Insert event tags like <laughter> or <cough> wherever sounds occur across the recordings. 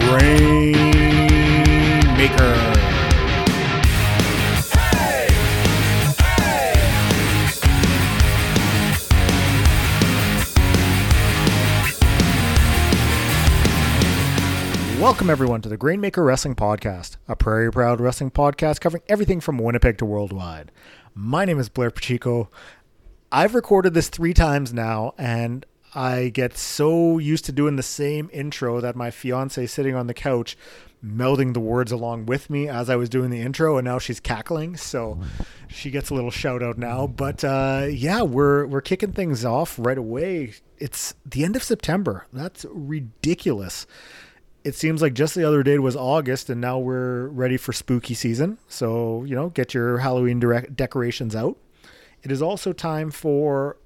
Grain Maker. Welcome, everyone, to the Grainmaker Wrestling Podcast, a Prairie Proud wrestling podcast covering everything from Winnipeg to worldwide. My name is Blair Pacheco. I've recorded this three times now, and I get so used to doing the same intro that my fiance sitting on the couch melding the words along with me as I was doing the intro, and now she's cackling. So she gets a little shout out now. But uh, yeah, we're we're kicking things off right away. It's the end of September. That's ridiculous it seems like just the other day was August, and now we're ready for spooky season. So you know, get your Halloween decorations out. It is also time for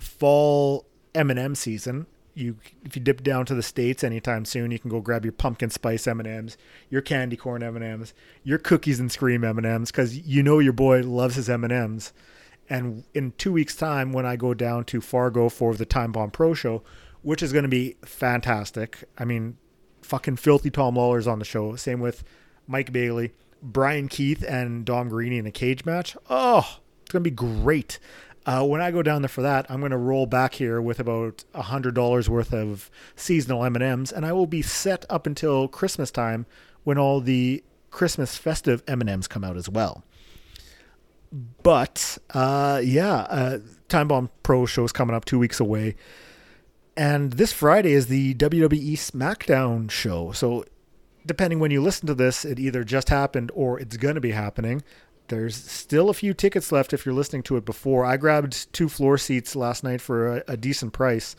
fall M&M season. You, if you dip down to the states anytime soon, you can go grab your pumpkin spice M&Ms, your candy corn M&Ms, your cookies and scream M&Ms, because you know your boy loves his M&Ms. And in two weeks' time, when I go down to Fargo for the Time Bomb Pro Show, which is going to be fantastic. I mean, fucking filthy Tom Lawlor's on the show. Same with Mike Bailey, Brian Keith, and Dom Garrini in a cage match. Oh, it's gonna be great. Uh, when I go down there for that, I'm going to roll back here with about a hundred dollars worth of seasonal M and I will be set up until Christmas time when all the Christmas festive M and M's come out as well. But uh, yeah, uh, Time Bomb Pro show is coming up two weeks away. And this Friday is the WWE SmackDown show. So, depending when you listen to this, it either just happened or it's going to be happening. There's still a few tickets left if you're listening to it before. I grabbed two floor seats last night for a, a decent price,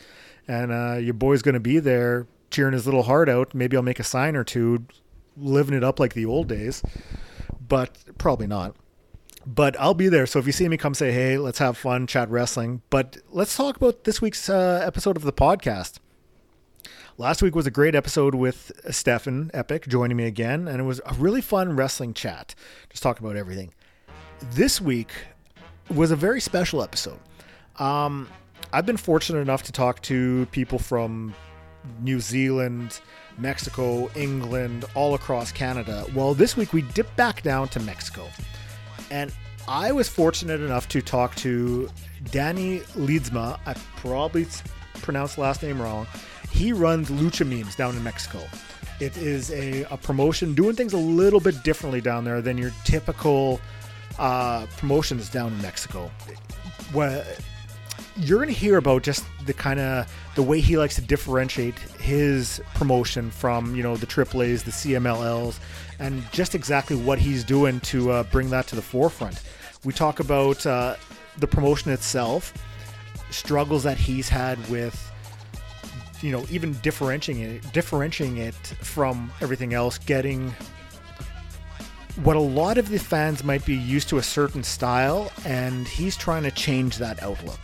and uh, your boy's going to be there cheering his little heart out. Maybe I'll make a sign or two, living it up like the old days, but probably not but I'll be there. So if you see me, come say, hey, let's have fun, chat wrestling. But let's talk about this week's uh, episode of the podcast. Last week was a great episode with Stefan Epic joining me again, and it was a really fun wrestling chat, just talking about everything. This week was a very special episode. Um, I've been fortunate enough to talk to people from New Zealand, Mexico, England, all across Canada. Well, this week we dipped back down to Mexico. And I was fortunate enough to talk to Danny Ledesma. I probably pronounced last name wrong. He runs Lucha Memes down in Mexico. It is a, a promotion doing things a little bit differently down there than your typical uh, promotions down in Mexico. What you're going to hear about just the kind of the way he likes to differentiate his promotion from you know the AAA's, the CMLLs, and just exactly what he's doing to uh, bring that to the forefront. We talk about uh, the promotion itself, struggles that he's had with you know even differentiating it differentiating it from everything else getting what a lot of the fans might be used to a certain style and he's trying to change that outlook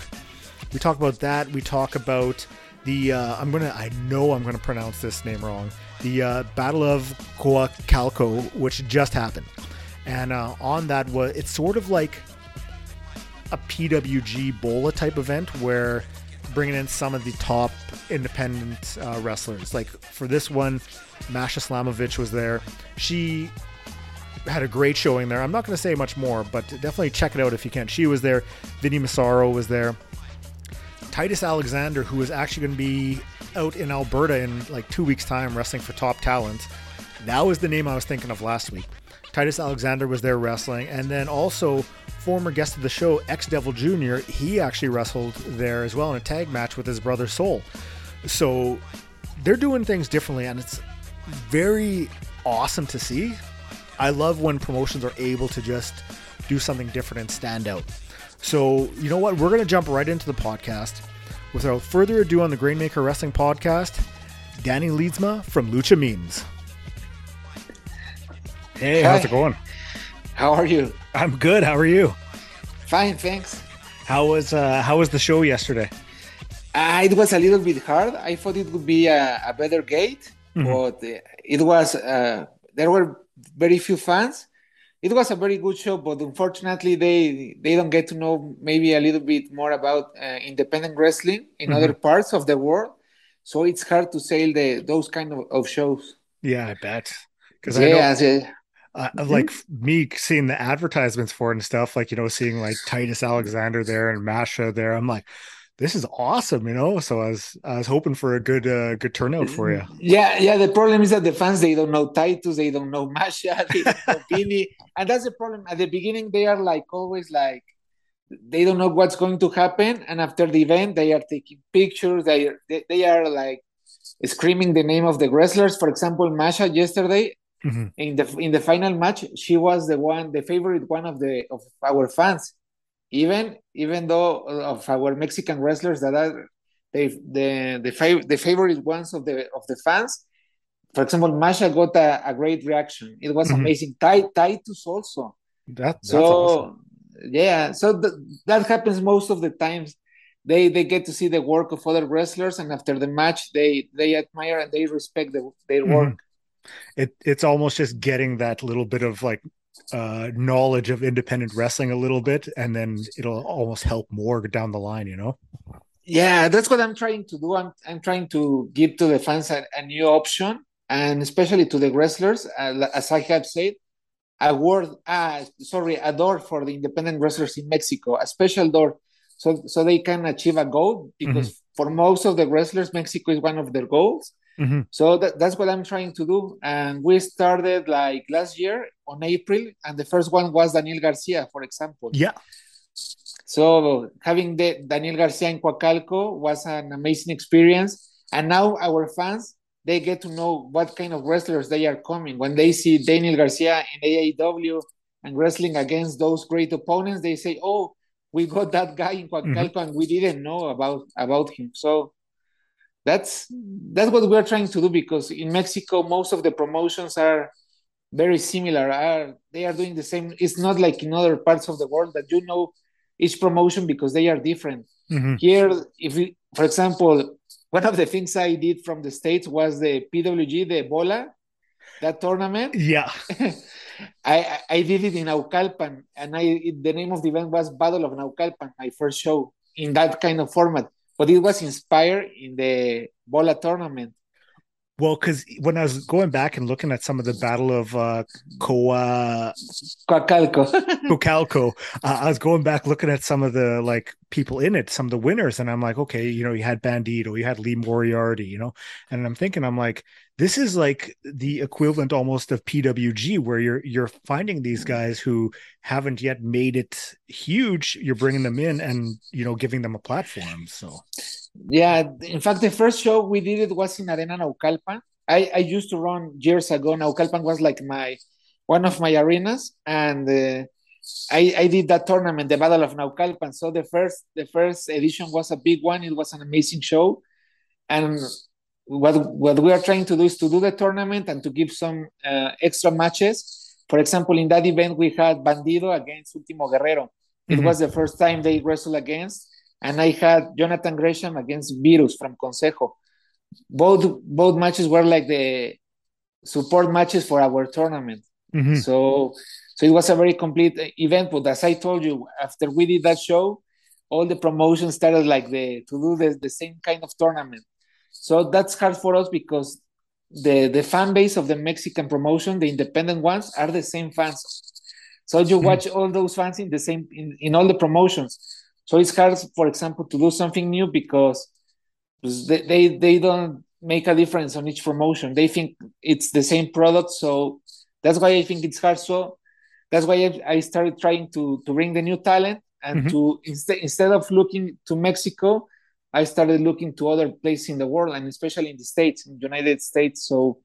we talk about that. We talk about the uh, I'm gonna I know I'm gonna pronounce this name wrong. The uh, Battle of Coacalco, which just happened, and uh, on that was it's sort of like a PWG Bola type event where bringing in some of the top independent uh, wrestlers. Like for this one, Masha Slamovich was there. She had a great showing there. I'm not going to say much more, but definitely check it out if you can. She was there. Vinnie Massaro was there. Titus Alexander, who is actually going to be out in Alberta in like two weeks' time wrestling for Top Talent. That was the name I was thinking of last week. Titus Alexander was there wrestling, and then also former guest of the show, X Devil Jr. He actually wrestled there as well in a tag match with his brother Soul. So they're doing things differently, and it's very awesome to see. I love when promotions are able to just do something different and stand out. So, you know what? We're going to jump right into the podcast. Without further ado, on the Grainmaker Wrestling Podcast, Danny Ledesma from Lucha Memes. Hey, Hi. how's it going? How are you? I'm good. How are you? Fine, thanks. How was uh, how was the show yesterday? Uh, it was a little bit hard. I thought it would be a, a better gate, mm-hmm. but it was. Uh, there were very few fans, it was a very good show, but unfortunately, they they don't get to know maybe a little bit more about uh, independent wrestling in mm-hmm. other parts of the world. So it's hard to sell the those kind of, of shows. Yeah, I bet. Because yeah, I know, uh, like me seeing the advertisements for it and stuff, like you know, seeing like Titus Alexander there and Masha there, I'm like, this is awesome, you know. So I was I was hoping for a good uh, good turnout for you. Yeah, yeah. The problem is that the fans they don't know Titus, they don't know Masha, <laughs> they don't know Vinny, and that's the problem. At the beginning, they are like always like they don't know what's going to happen, and after the event, they are taking pictures. They are, they, they are like screaming the name of the wrestlers. For example, Masha yesterday mm-hmm. in the in the final match, she was the one, the favorite one of the of our fans even even though of our Mexican wrestlers that are they, the the fav- the favorite ones of the of the fans. For example, Masha got a, a great reaction. It was mm-hmm. amazing. Titus also. That, so awesome. yeah, so th- that happens most of the times. They they get to see the work of other wrestlers, and after the match, they they admire and they respect the, their mm-hmm. work. It it's almost just getting that little bit of like uh, knowledge of independent wrestling a little bit, and then it'll almost help more down the line, you know? Yeah, that's what I'm trying to do. I'm, I'm trying to give to the fans a, a new option, and especially to the wrestlers, uh, as I have said, a word, uh, sorry, a door for the independent wrestlers in Mexico, a special door, so so they can achieve a goal. Because mm-hmm. for most of the wrestlers, Mexico is one of their goals Mm-hmm. So that, that's what I'm trying to do. And we started like last year on April, and the first one was Daniel Garcia, for example. Yeah. So having the Daniel Garcia in Coacalco was an amazing experience. And now our fans, they get to know what kind of wrestlers they are coming. When they see Daniel Garcia in AAW and wrestling against those great opponents, they say, "Oh, we got that guy in Coacalco, mm-hmm. and we didn't know about about him." So that's that's what we're trying to do because in Mexico most of the promotions are very similar. Are they are doing the same. It's not like in other parts of the world that you know each promotion because they are different. Mm-hmm. here if we, for example one of the things i did from the states was the pwg the bola that tournament. Yeah. <laughs> I i did it in naucalpan and i the name of the event was battle of naucalpan my first show in that kind of format but it was inspired in the Bola tournament. Well, because when I was going back and looking at some of the Battle of uh, Coa Coacalco, <laughs> Coacalco, uh, I was going back looking at some of the like people in it, some of the winners, and I'm like, okay, you know, you had Bandito, you had Lee Moriarty, you know, and I'm thinking, I'm like, this is like the equivalent almost of PWG, where you're you're finding these guys who haven't yet made it huge. You're bringing them in and you know giving them a platform. So, yeah, in fact, the first show we did it was in Arena Naucalpan. I I used to run years ago. Naucalpan was like my one of my arenas, and uh, I I did that tournament, the Battle of Naucalpan. So the first the first edition was a big one. It was an amazing show, and what what we are trying to do is to do the tournament and to give some uh, extra matches. For example, in that event we had Bandido against Ultimo Guerrero. It mm-hmm. was the first time they wrestled against, and I had Jonathan Gresham against Virus from Consejo. Both both matches were like the support matches for our tournament. Mm-hmm. So so it was a very complete event. But as I told you, after we did that show, all the promotions started like the to do the, the same kind of tournament. So that's hard for us because the the fan base of the Mexican promotion, the independent ones, are the same fans. So you hmm. watch all those fans in the same in, in all the promotions. So it's hard, for example, to do something new because they, they they don't make a difference on each promotion. They think it's the same product, so that's why I think it's hard. So that's why I started trying to to bring the new talent and mm-hmm. to instead instead of looking to Mexico, I started looking to other places in the world and especially in the States, in the United States. So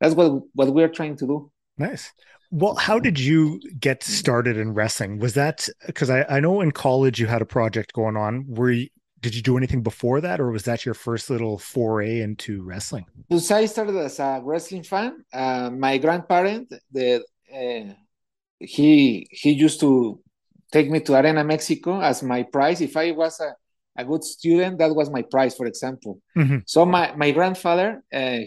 that's what what we're trying to do. Nice. Well, how did you get started in wrestling? Was that because I, I know in college you had a project going on. Were you, did you do anything before that, or was that your first little foray into wrestling? So I started as a wrestling fan. Uh, my grandparent, the uh, he he used to take me to Arena Mexico as my prize. If I was a a good student, that was my prize, for example. Mm-hmm. So my my grandfather, uh,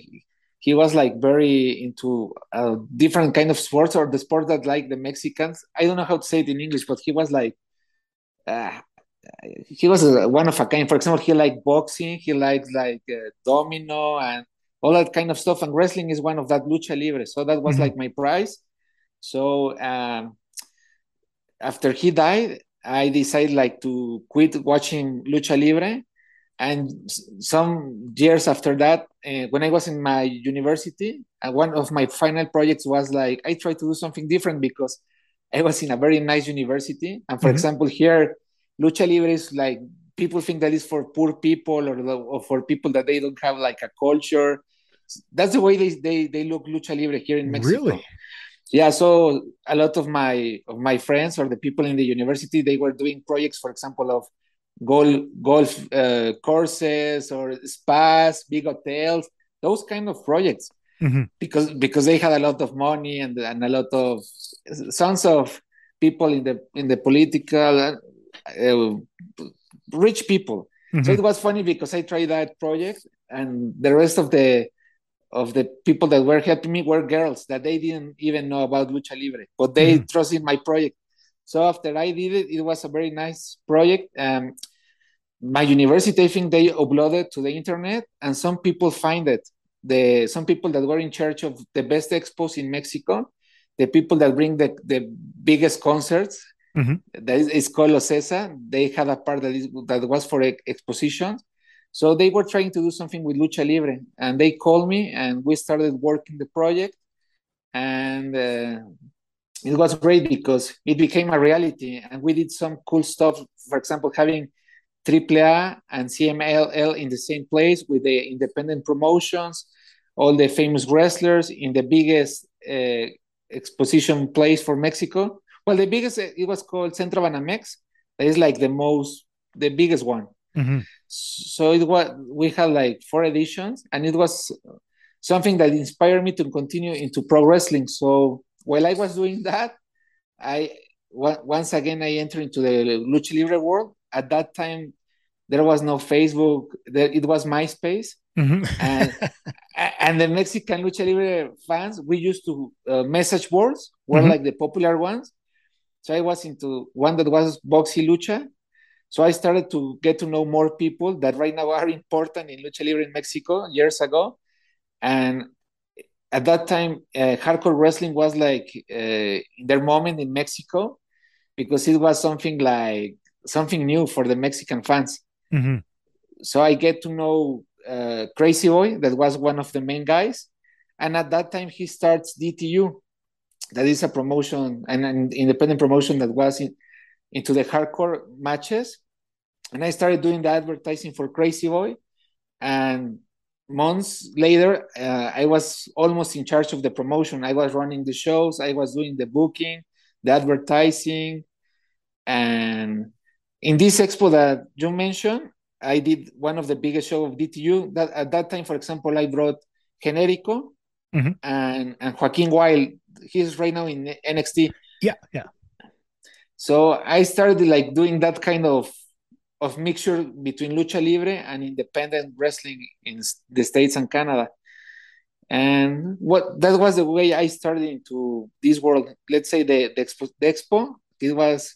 he was like very into a different kind of sports or the sport that like the Mexicans. I don't know how to say it in English, but he was like, uh, he was a, one of a kind. For example, he liked boxing. He liked like uh, domino and all that kind of stuff. And wrestling is one of that lucha libre. So that was mm-hmm. like my prize. So um, after he died, I decided like to quit watching lucha libre. And some years after that, uh, when I was in my university, uh, one of my final projects was like I tried to do something different because I was in a very nice university. And for mm-hmm. example, here, lucha libre is like people think that is for poor people or, or for people that they don't have like a culture. That's the way they, they, they look lucha libre here in Mexico. Really? Yeah. So a lot of my of my friends or the people in the university they were doing projects, for example, of golf golf uh, courses or spas, big hotels, those kind of projects. Mm-hmm. Because because they had a lot of money and and a lot of sons of people in the in the political uh, rich people. Mm-hmm. So it was funny because I tried that project, and the rest of the of the people that were helping me were girls that they didn't even know about lucha libre, but they mm-hmm. trusted my project. So after I did it, it was a very nice project. Um, my university, I think they uploaded to the internet, and some people find it. The some people that were in charge of the best expos in Mexico, the people that bring the the biggest concerts, Mm-hmm. That is, is called Ocesa. They had a part that, is, that was for expositions. So they were trying to do something with Lucha Libre, and they called me, and we started working the project, and uh, it was great because it became a reality, and we did some cool stuff. For example, having AAA and CMLL in the same place with the independent promotions, all the famous wrestlers in the biggest uh, exposition place for Mexico. Well, the biggest it was called Centro Banamex. That is like the most, the biggest one. Mm-hmm. So it was we had like four editions, and it was something that inspired me to continue into pro wrestling. So while I was doing that, I once again I entered into the lucha libre world. At that time, there was no Facebook. There, it was MySpace, mm-hmm. and <laughs> and the Mexican lucha libre fans we used to uh, message boards were mm-hmm. like the popular ones, so I was into one that was Box y Lucha. So I started to get to know more people that right now are important in Lucha Libre in Mexico years ago. And at that time, uh, hardcore wrestling was like uh, in their moment in Mexico because it was something like something new for the Mexican fans. Mm-hmm. So I get to know uh, Crazy Boy, that was one of the main guys. And at that time, he starts DTU, that is a promotion and an independent promotion that was in, into the hardcore matches. And i started doing the advertising for crazy boy. And months later uh, i was almost in charge of the promotion. I was running the shows. I was doing the booking the advertising. And in this expo that you mentioned i did one of the biggest show of dtu that at that time for example i brought generico mm-hmm. and and joaquin wilde. He's right now in NXT. Yeah, yeah. So I started like doing that kind of of mixture between lucha libre and independent wrestling in the states and Canada. And what that was the way I started into this world. Let's say the the expo, the expo it was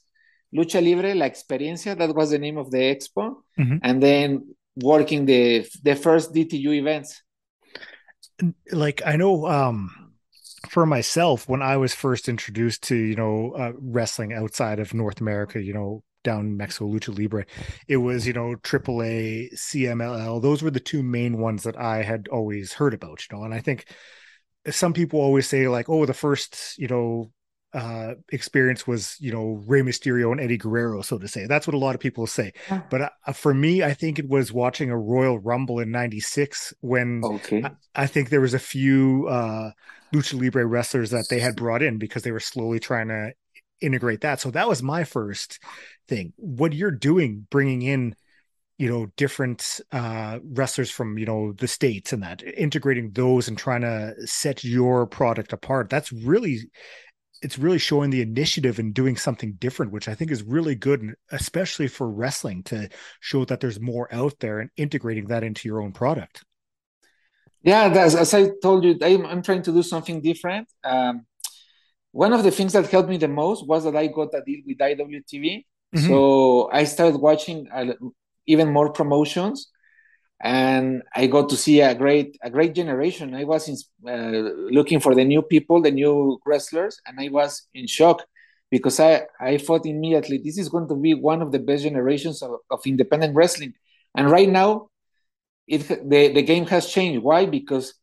lucha libre la experiencia. That was the name of the expo, mm-hmm. and then working the the first DTU events. Like I know um for myself when I was first introduced to you know uh, wrestling outside of North America, you know down Mexico Lucha Libre, it was you know AAA, CMLL. Those were the two main ones that I had always heard about. You know, and I think some people always say like, oh, the first you know uh, experience was you know Rey Mysterio and Eddie Guerrero, so to say. That's what a lot of people say. Yeah. But uh, for me, I think it was watching a Royal Rumble in '96 when okay. I, I, think there was a few uh, lucha libre wrestlers that they had brought in because they were slowly trying to integrate that. So that was my first thing. What you're doing, bringing in, you know, different uh, wrestlers from you know the states and that, integrating those and trying to set your product apart. That's really it's really showing the initiative and doing something different, which I think is really good, especially for wrestling to show that there's more out there and integrating that into your own product. Yeah, as I told you, I'm, I'm trying to do something different. Um, one of the things that helped me the most was that I got a deal with IWTV. Mm-hmm. So I started watching uh, even more promotions. And I got to see a great a great generation. I was in, uh, looking for the new people, the new wrestlers, and I was in shock because I I thought immediately this is going to be one of the best generations of, of independent wrestling. And right now, it the the game has changed. Why? Because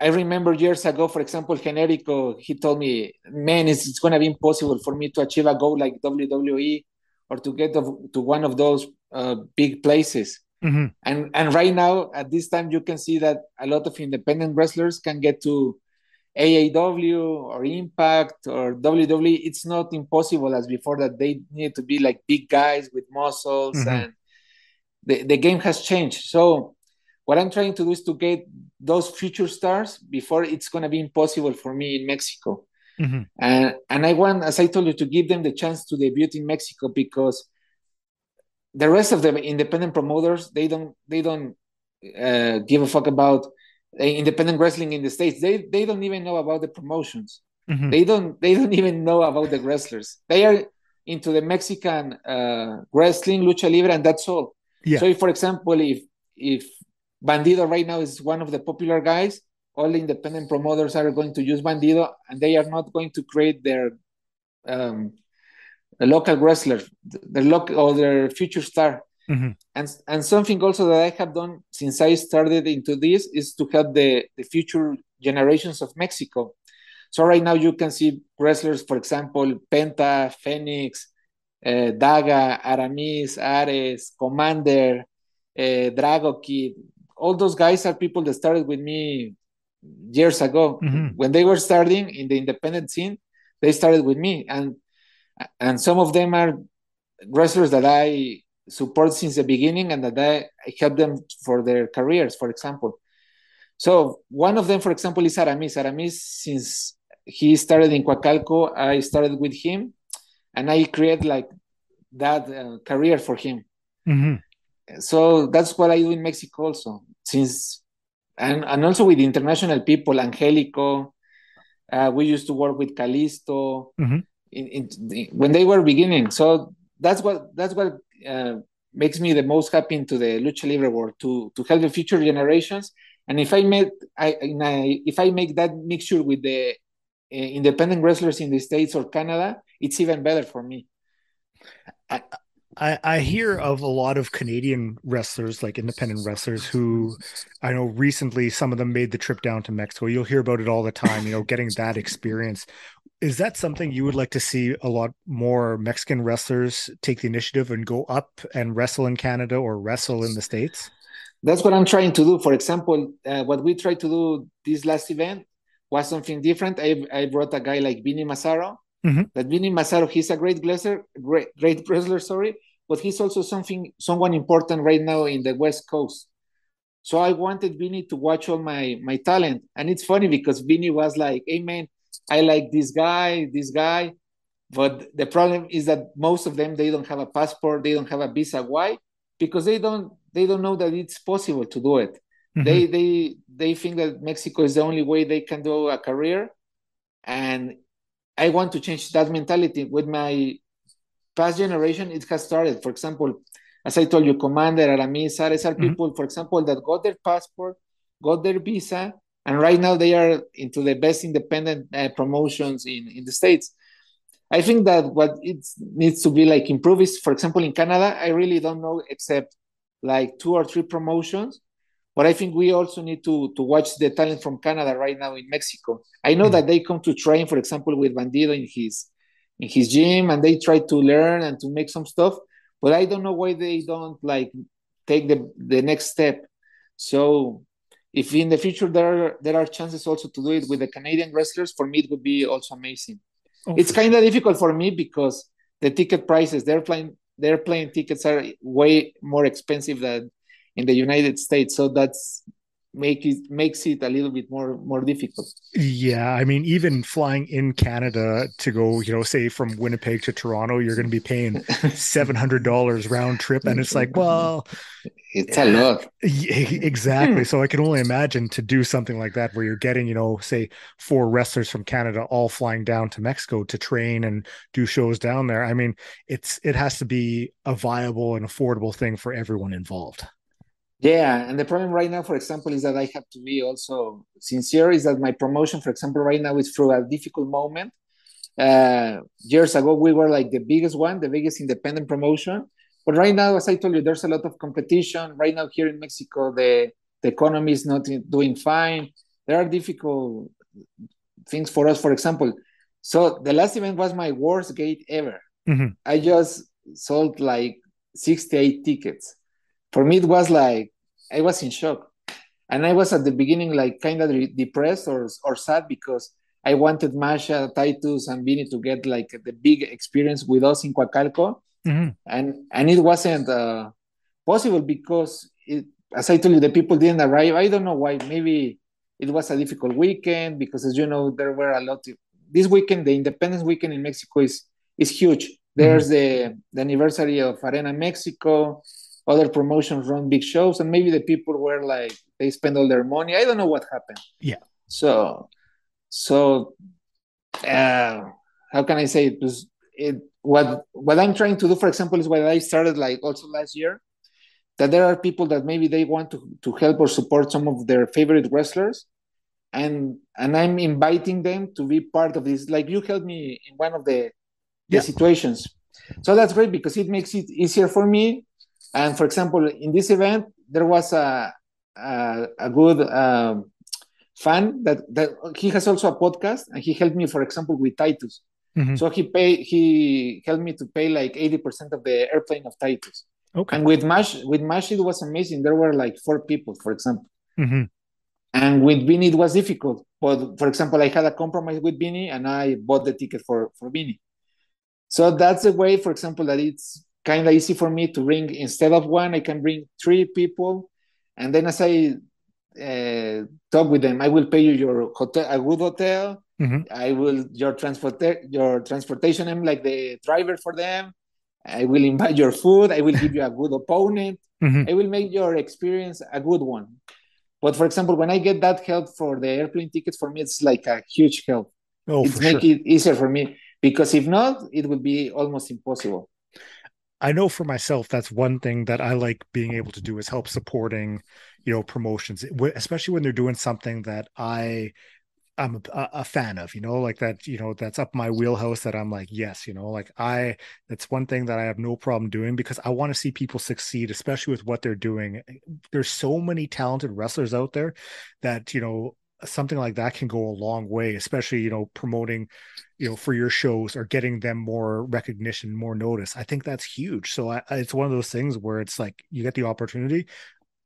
I remember years ago, for example, Generico, he told me, man, it's, it's going to be impossible for me to achieve a goal like WWE or to get to one of those uh, big places. Mm-hmm. And and right now, at this time, you can see that a lot of independent wrestlers can get to AEW or Impact or WWE. It's not impossible as before that they need to be like big guys with muscles mm-hmm. and the, the game has changed. So what I'm trying to do is to get those future stars before it's going to be impossible for me in Mexico. Mm-hmm. And and I want, as I told you, to give them the chance to debut in Mexico because the rest of the independent promoters they don't they don't uh, give a fuck about independent wrestling in the states. They they don't even know about the promotions. Mm-hmm. They don't they don't <laughs> even know about the wrestlers. They are into the Mexican uh, wrestling, lucha libre, and that's all. Yeah. So, if, for example, if if Bandido right now is one of the popular guys. All the independent promoters are going to use Bandido, and they are not going to create their um, local wrestler, the local or their future star. Mm-hmm. And and something also that I have done since I started into this is to help the the future generations of Mexico. So right now you can see wrestlers, for example, Penta, Fenix, uh, Daga, Aramis, Ares, Commander, uh, Drago Kid, all those guys are people that started with me years ago mm-hmm. when they were starting in the independent scene they started with me and and some of them are wrestlers that i support since the beginning and that i, help them for their careers for example so one of them for example is aramis aramis since he started in Coacalco, i started with him and i create like that uh, career for him mm-hmm so that's what I do in Mexico also. Since and and also with international people, Angelico. Uh, we used to work with Kalisto mm-hmm. In, in, when they were beginning. So that's what that's what uh, makes me the most happy into the lucha libre world to to help the future generations. And if I make I, I if I make that mixture with the uh, independent wrestlers in the states or Canada, it's even better for me. I, I, I hear of a lot of Canadian wrestlers, like independent wrestlers, who I know recently some of them made the trip down to Mexico. You'll hear about it all the time, you know, getting that experience. Is that something you would like to see a lot more Mexican wrestlers take the initiative and go up and wrestle in Canada or wrestle in the States? That's what I'm trying to do. For example, uh, what we tried to do this last event was something different. I, I brought a guy like Vinny Massaro. Mm-hmm. That Vinny Massaro, he's a great wrestler, great, great wrestler, sorry, but he's also something someone important right now in the West Coast. So I wanted Vinny to watch all my my talent, and it's funny because Vinny was like, "Hey man, I like this guy, this guy," but the problem is that most of them they don't have a passport, they don't have a visa. Why? Because they don't they don't know that it's possible to do it. Mm-hmm. They they they think that Mexico is the only way they can do a career, and I want to change that mentality with my past generation, it has started. For example, as I told you, Commander, Aramis, Ares are mm-hmm. people, for example, that got their passport, got their visa, and right now they are into the best independent uh, promotions in, in the States. I think that what it needs to be like improve is, for example, in Canada, I really don't know except like two or three promotions. But I think we also need to to watch the talent from Canada right now in Mexico. I know mm-hmm. that they come to train, for example, with Bandido in his in his gym and they try to learn and to make some stuff but i don't know why they don't like take the the next step so if in the future there are, there are chances also to do it with the canadian wrestlers for me it would be also amazing. It's kind of difficult for me because the ticket prices they're playing their plane tickets are way more expensive than in the united states. So that's make it makes it a little bit more more difficult. Yeah i mean even flying in canada to go you know say from winnipeg to toronto you're going to be paying <laughs> $700 round trip and it's like well it's a lot. Eh, exactly. Hmm. So i can only imagine to do something like that where you're getting you know say four wrestlers from canada all flying down to mexico to train and do shows down there. I mean it's it has to be a viable and affordable thing for everyone involved Yeah, and the problem right now, for example, is that I have to be also sincere. Is that my promotion, for example, right now is through a difficult moment. Uh, years ago, we were like the biggest one, the biggest independent promotion. But right now, as I told you, there's a lot of competition. Right now, here in Mexico, the the economy is not doing fine. There are difficult things for us. For example, so the last event was my worst gate ever. Mm-hmm. I just sold like 68 tickets. For me, it was like I was in shock. And I was at the beginning like kind of depressed or, or sad because I wanted Masha, Titus, and Vinny to get like the big experience with us in Coacalco. Mm-hmm. And, and it wasn't uh, possible because, it, as I told you, the people didn't arrive. I don't know why. Maybe it was a difficult weekend because, as you know, there were a lot of this weekend, the Independence weekend in Mexico is is huge. There's mm-hmm. the, the anniversary of Arena Mexico, other promotions run big shows, and maybe the people were like they spend all their money. I don't know what happened. Yeah. So, so uh, how can I say it was it what what I'm trying to do, for example, is what I started like also last year. That there are people that maybe they want to, to help or support some of their favorite wrestlers, and and I'm inviting them to be part of this. Like you helped me in one of the, the yeah. situations, so that's great because it makes it easier for me. And for example, in this event, there was a a, a good um, fan that that he has also a podcast, and he helped me, for example, with Titus. Mm-hmm. So he pay he helped me to pay like eighty percent of the airplane of Titus. Okay. And with Mash with Mash it was amazing. There were like four people, for example. Mm-hmm. And with Vinny, it was difficult. But for example, I had a compromise with Vinny and I bought the ticket for, for Vinny. So that's a way, for example, that it's kind of easy for me to bring, instead of one, I can bring three people. And then as I uh, talk with them, I will pay you your hotel, a good hotel. Mm-hmm. I will your transport your transportation. I'm like the driver for them. I will invite your food. I will give you a good opponent. Mm-hmm. I will make your experience a good one. But for example, when I get that help for the airplane tickets, for me it's like a huge help. Oh, it's make sure. it easier for me because if not, it would be almost impossible. I know for myself that's one thing that I like being able to do is help supporting, you know, promotions, eh, especially when they're doing something that I I'm a, a, fan of, you know, like that, you know, that's up my wheelhouse that I'm like, yes, you know, like I, that's one thing that I have no problem doing because I want to see people succeed, especially with what they're doing. There's so many talented wrestlers out there that, you know, something like that can go a long way, especially, you know, promoting, you know, for your shows or getting them more recognition, more notice. I think that's huge. So I, it's one of those things where it's like you get the opportunity,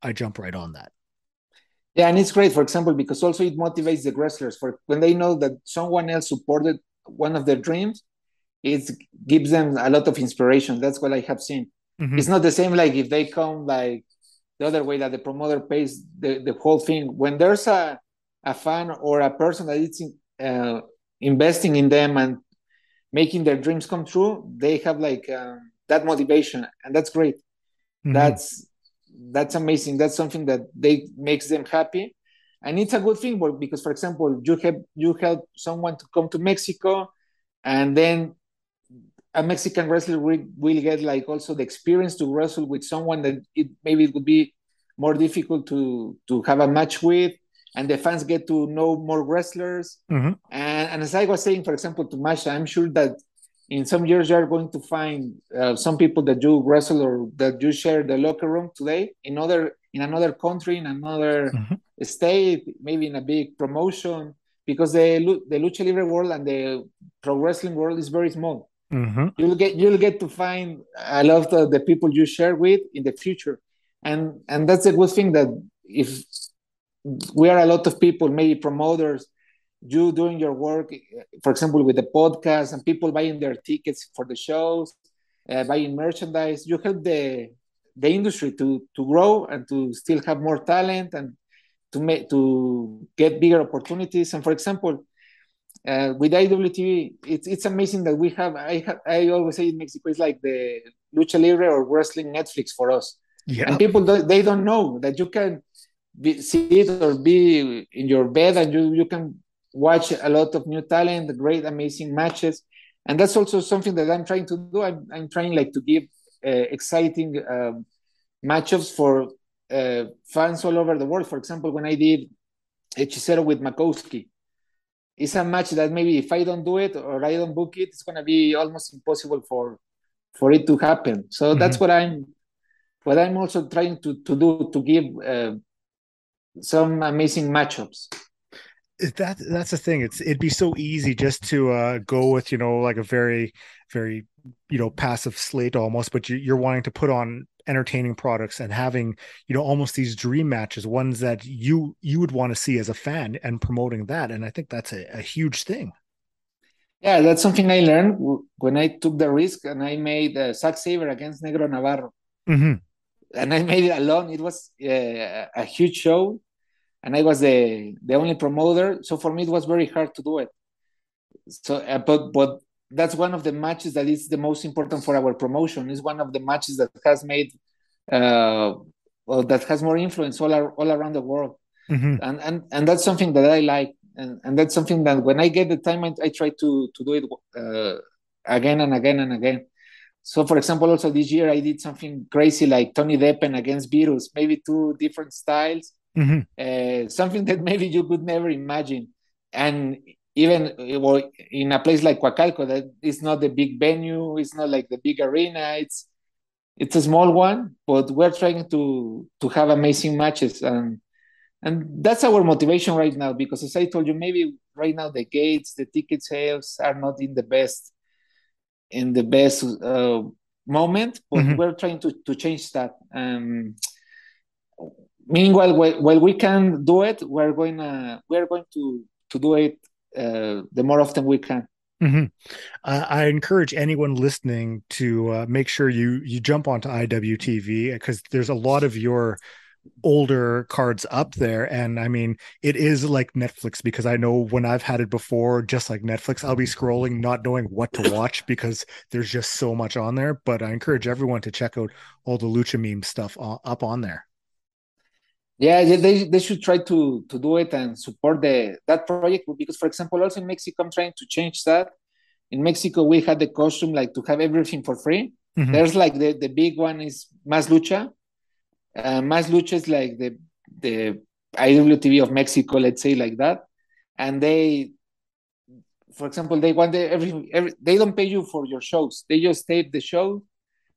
I jump right on that. Yeah, and it's great, for example, because also it motivates the wrestlers for when they know that someone else supported one of their dreams, it gives them a lot of inspiration. That's what I have seen. Mm-hmm. It's not the same like if they come like the other way that the promoter pays the, the whole thing. When there's a, a fan or a person that is uh, investing in them and making their dreams come true, they have like uh, that motivation, and that's great. Mm-hmm. That's that's amazing. That's something that they makes them happy, and it's a good thing. But because, for example, you have you help someone to come to Mexico, and then a Mexican wrestler will, will get like also the experience to wrestle with someone that it maybe it would be more difficult to to have a match with, and the fans get to know more wrestlers. Mm-hmm. And, and as I was saying, for example, to Masha, I'm sure that in some years you are going to find uh, some people that you wrestle or that you share the locker room today in other in another country in another mm-hmm. state maybe in a big promotion because the the lucha libre world and the pro wrestling world is very small mm-hmm. you'll get you'll get to find a lot of the people you share with in the future and and that's a good thing that if we are a lot of people maybe promoters you doing your work, for example, with the podcast and people buying their tickets for the shows, uh, buying merchandise, you help the the industry to to grow and to still have more talent and to make to get bigger opportunities. And for example, uh, with IWTV, it's it's amazing that we have. I have, I always say in Mexico, it's like the lucha libre or wrestling Netflix for us. Yeah. And people they don't know that you can be, sit or be in your bed and you you can watch a lot of new talent, great, amazing matches, and that's also something that I'm trying to do. I'm, I'm trying like to give uh, exciting um, matchups for uh, fans all over the world. For example, when I did Hechicero with Makowski, it's a match that maybe if I don't do it or I don't book it, it's gonna be almost impossible for for it to happen. So mm-hmm. that's what I'm what I'm also trying to to do to give uh, some amazing matchups. That that's the thing. It's it'd be so easy just to uh go with you know like a very very you know passive slate almost but you, are wanting to put on entertaining products and having you know almost these dream matches ones that you you would want to see as a fan and promoting that and i think that's a, a huge thing. Yeah that's something i learned when i took the risk and i made uh, Zack Sabre against negro navarro. Mm-hmm. And i made it alone it was uh, a huge show and I was the the only promoter. So for me, it was very hard to do it. So, uh, but but that's one of the matches that is the most important for our promotion. It's one of the matches that has made, uh, well, that has more influence all ar- all around the world, mm-hmm. and and and that's something that I like, and and that's something that when I get the time, I, I try to to do it uh, again and again and again. So, for example, also this year I did something crazy like Tony Deppen against Virus, maybe two different styles mm-hmm. uh, something that <laughs> maybe you could never imagine. And even well, in a place like Coacalco, that is not the big venue, it's not like the big arena, it's it's a small one, but we're trying to to have amazing matches and and that's our motivation right now because as I told you, maybe right now the gates, the ticket sales are not in the best in the best uh, moment, but mm-hmm. we're trying to to change that. Um, meanwhile while, we can do it we're going to we're going to to do it uh, the more often we can mm-hmm. uh, i encourage anyone listening to uh, make sure you you jump onto iwtv because there's a lot of your older cards up there. And i mean it is like netflix because i know when i've had it before just like netflix i'll be scrolling not knowing what to <laughs> watch because there's just so much on there. But i encourage everyone to check out all the lucha meme stuff up on there. Yeah they, they should try to to do it and support the that project because for example also in mexico i'm trying to change that. In mexico we had the costume like to have everything for free. Mm-hmm. there's like the the big one is más lucha uh, más lucha is like the the iwtv of mexico let's say like that. And they for example they want the, every, every they don't pay you for your shows. They just tape the show.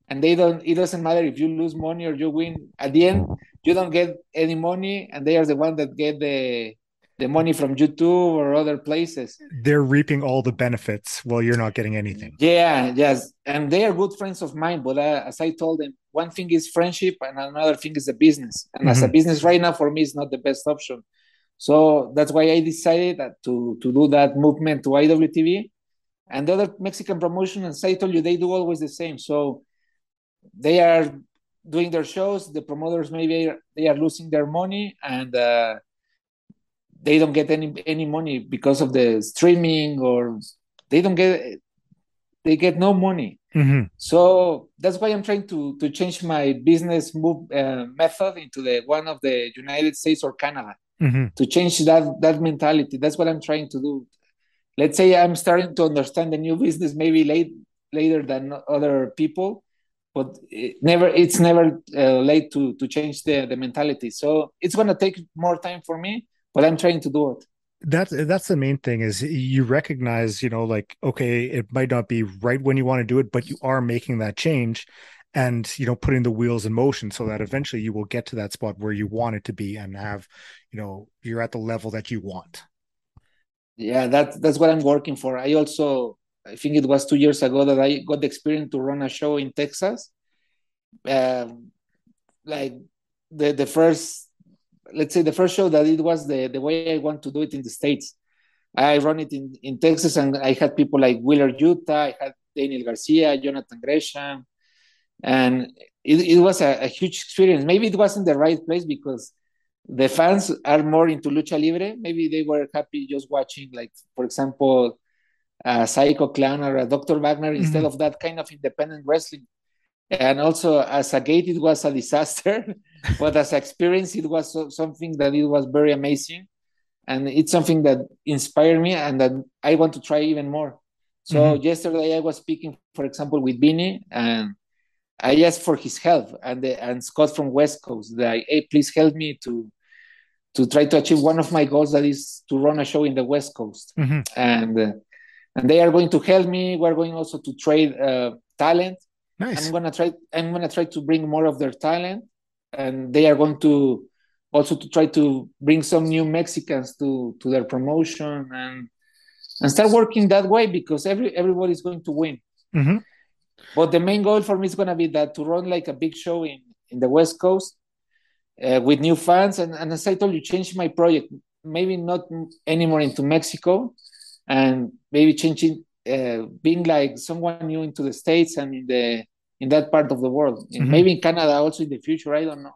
And they don't it doesn't matter if you lose money or you win. At the end you don't get any money and they are the one that get the the money from youtube or other places. They're reaping all the benefits while you're not getting anything. Yeah yes. And they are good friends of mine but uh, as i told them one thing is friendship and another thing is the business. And mm-hmm. as a mm-hmm. business right now for me is not the best option. So that's why i decided to to do that movement to iwtv and the other mexican promotion as i told you they do always the same. So they are doing their shows. The promoters maybe they are losing their money and uh, they don't get any any money because of the streaming or they don't get they get no money mm-hmm. so that's why i'm trying to to change my business move uh, method into the one of the united states or canada. Mm-hmm. to change that that mentality. That's what i'm trying to do. Let's say i'm starting to understand the new business maybe late later than other people but it never it's never uh, late to to change the the mentality. So it's going to take more time for me but i'm trying to do it that's that's the main thing is you recognize you know like okay it might not be right when you want to do it but you are making that change and you know putting the wheels in motion so that eventually you will get to that spot where you want it to be and have you know you're at the level that you want yeah that that's what i'm working for i also I think it was two years ago that I got the experience to run a show in Texas. Um, like the the first, let's say the first show that it was the the way I want to do it in the states. I run it in in Texas, and I had people like Wheeler Yuta, I had Daniel Garcia, Jonathan Gresham, and it, it was a, a huge experience. Maybe it wasn't the right place because the fans are more into lucha libre. Maybe they were happy just watching, like for example, a Psycho Clown or a Dr. Wagner mm-hmm. instead of that kind of independent wrestling. And also, as a gate, it was a disaster, <laughs> but as experience, it was something that it was very amazing, and it's something that inspired me and that I want to try even more. So mm-hmm. yesterday, I was speaking, for example, with Vinny, and I asked for his help, and the, and Scott from West Coast, like, hey, please help me to to try to achieve one of my goals that is to run a show in the West Coast, mm-hmm. and uh, and they are going to help me. We're going also to trade uh, talent. Nice. I'm gonna try. I'm gonna try to bring more of their talent, and they are going to also to try to bring some new Mexicans to to their promotion and and start working that way because every everybody is going to win. Mm-hmm. But the main goal for me is going to be that to run like a big show in in the West Coast uh, with new fans, and, and as I told you, change my project. Maybe not anymore into Mexico, and maybe changing, uh, being like someone new into the states and in the in that part of the world. Mm-hmm. Maybe in Canada also in the future. I don't know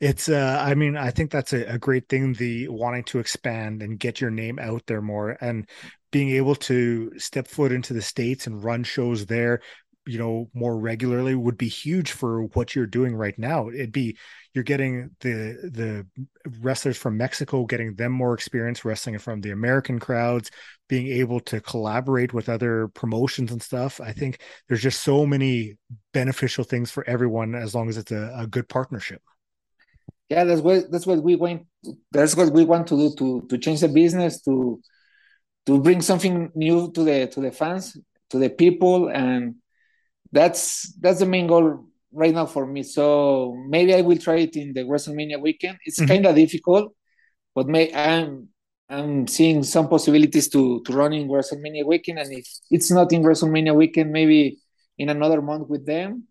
it's uh i mean i think that's a, a, great thing the wanting to expand and get your name out there more and being able to step foot into the states and run shows there you know more regularly would be huge for what you're doing right now it'd be you're getting the the wrestlers from mexico getting them more experience wrestling from the american crowds being able to collaborate with other promotions and stuff i think there's just so many beneficial things for everyone as long as it's a, a good partnership. Yeah that's what that's what we want that's what we want to do to to change the business to to bring something new to the to the fans to the people and that's that's the main goal right now for me. So maybe i will try it in the wrestlemania weekend. It's mm-hmm. kind of difficult but may i'm i'm seeing some possibilities to to run in wrestlemania weekend and if it's not in wrestlemania weekend maybe in another month with them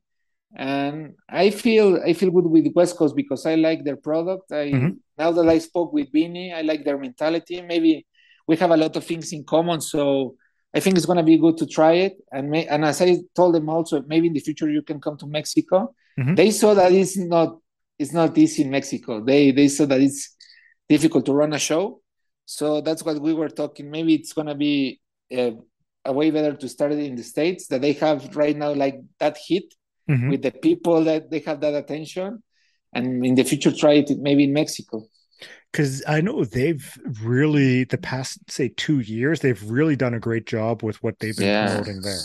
and I feel I feel good with West Coast because I like their product. I mm-hmm. now that I spoke with Vinny, I like their mentality. Maybe we have a lot of things in common, so I think it's gonna be good to try it. And may, and as I told them also, maybe in the future you can come to Mexico. Mm-hmm. They saw that it's not it's not easy in Mexico. They they saw that it's difficult to run a show. So that's what we were talking. Maybe it's gonna be a, a way better to start it in the states that they have right now, like that hit mm-hmm. with the people that they have that attention and in the future try it maybe in mexico because i know they've really the past say two years they've really done a great job with what they've been yeah. promoting there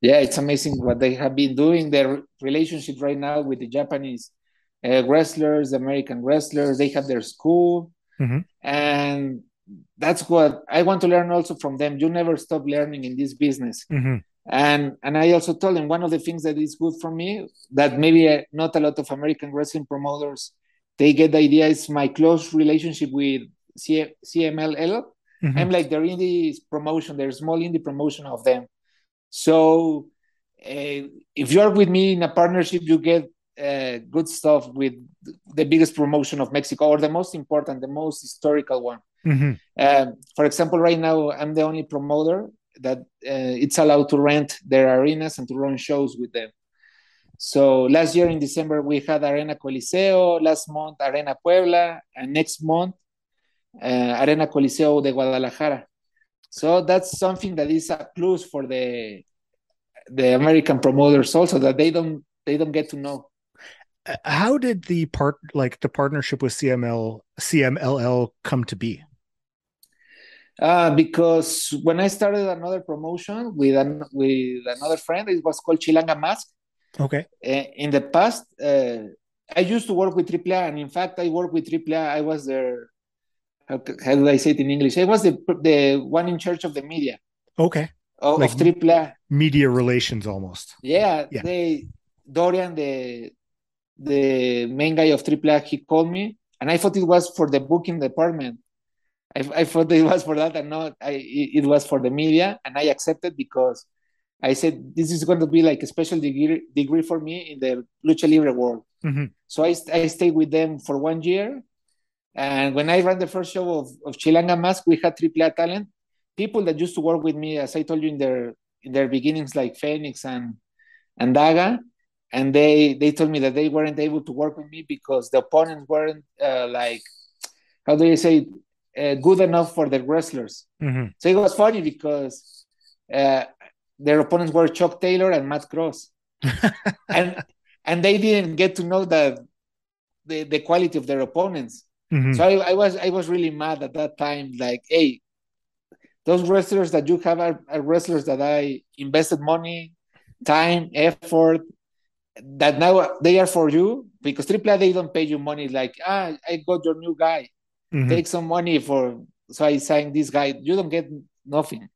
yeah it's amazing what they have been doing their relationship right now with the japanese uh, wrestlers american wrestlers they have their school mm-hmm. and that's what i want to learn also from them you never stop learning in this business mm-hmm and and I also told them one of the things that is good for me that maybe uh, not a lot of American wrestling promoters they get the idea is my close relationship with C- CMLL. Mm-hmm. I'm like their indie promotion, their small indie promotion of them. So uh, if you're with me in a partnership, you get uh, good stuff with the biggest promotion of Mexico or the most important, the most historical one. Mm-hmm. Um, for example, right now I'm the only promoter that uh, it's allowed to rent their arenas and to run shows with them. So last year in December we had Arena Coliseo, last month Arena Puebla, and next month uh, Arena Coliseo de Guadalajara. So that's something that is a plus for the the American promoters also that they don't they don't get to know. How did the part like the partnership with CML CMLL come to be? Uh, because when I started another promotion with an, with another friend, it was called Chilanga Mask. Okay. Uh, in the past, uh, I used to work with AAA, and in fact, I worked with AAA. I was their how, how do I say it in English? I was the the one in charge of the media. Okay. Of, like of AAA. Media relations, almost. Yeah, yeah. They Dorian, the the main guy of AAA, he called me, and I thought it was for the booking department I, I thought it was for that and not I, it was for the media and I accepted because I said this is going to be like a special degree degree for me in the lucha libre world. Mm-hmm. So I, I stayed with them for one year, and when I ran the first show of, of Chilanga Mask, we had AAA talent, people that used to work with me, as I told you in their in their beginnings, like Fenix and and Daga, and they they told me that they weren't able to work with me because the opponents weren't uh, like how do you say uh, good enough for the wrestlers. Mm-hmm. So it was funny because uh, their opponents were Chuck Taylor and Matt Cross, <laughs> and and they didn't get to know the the, the quality of their opponents. Mm-hmm. So I, I, was I was really mad at that time. Like, hey, those wrestlers that you have are, are wrestlers that I invested money, time, effort, that now they are for you because AAA they don't pay you money like ah I got your new guy. Mm-hmm. take some money for so I signed this guy. You don't get nothing.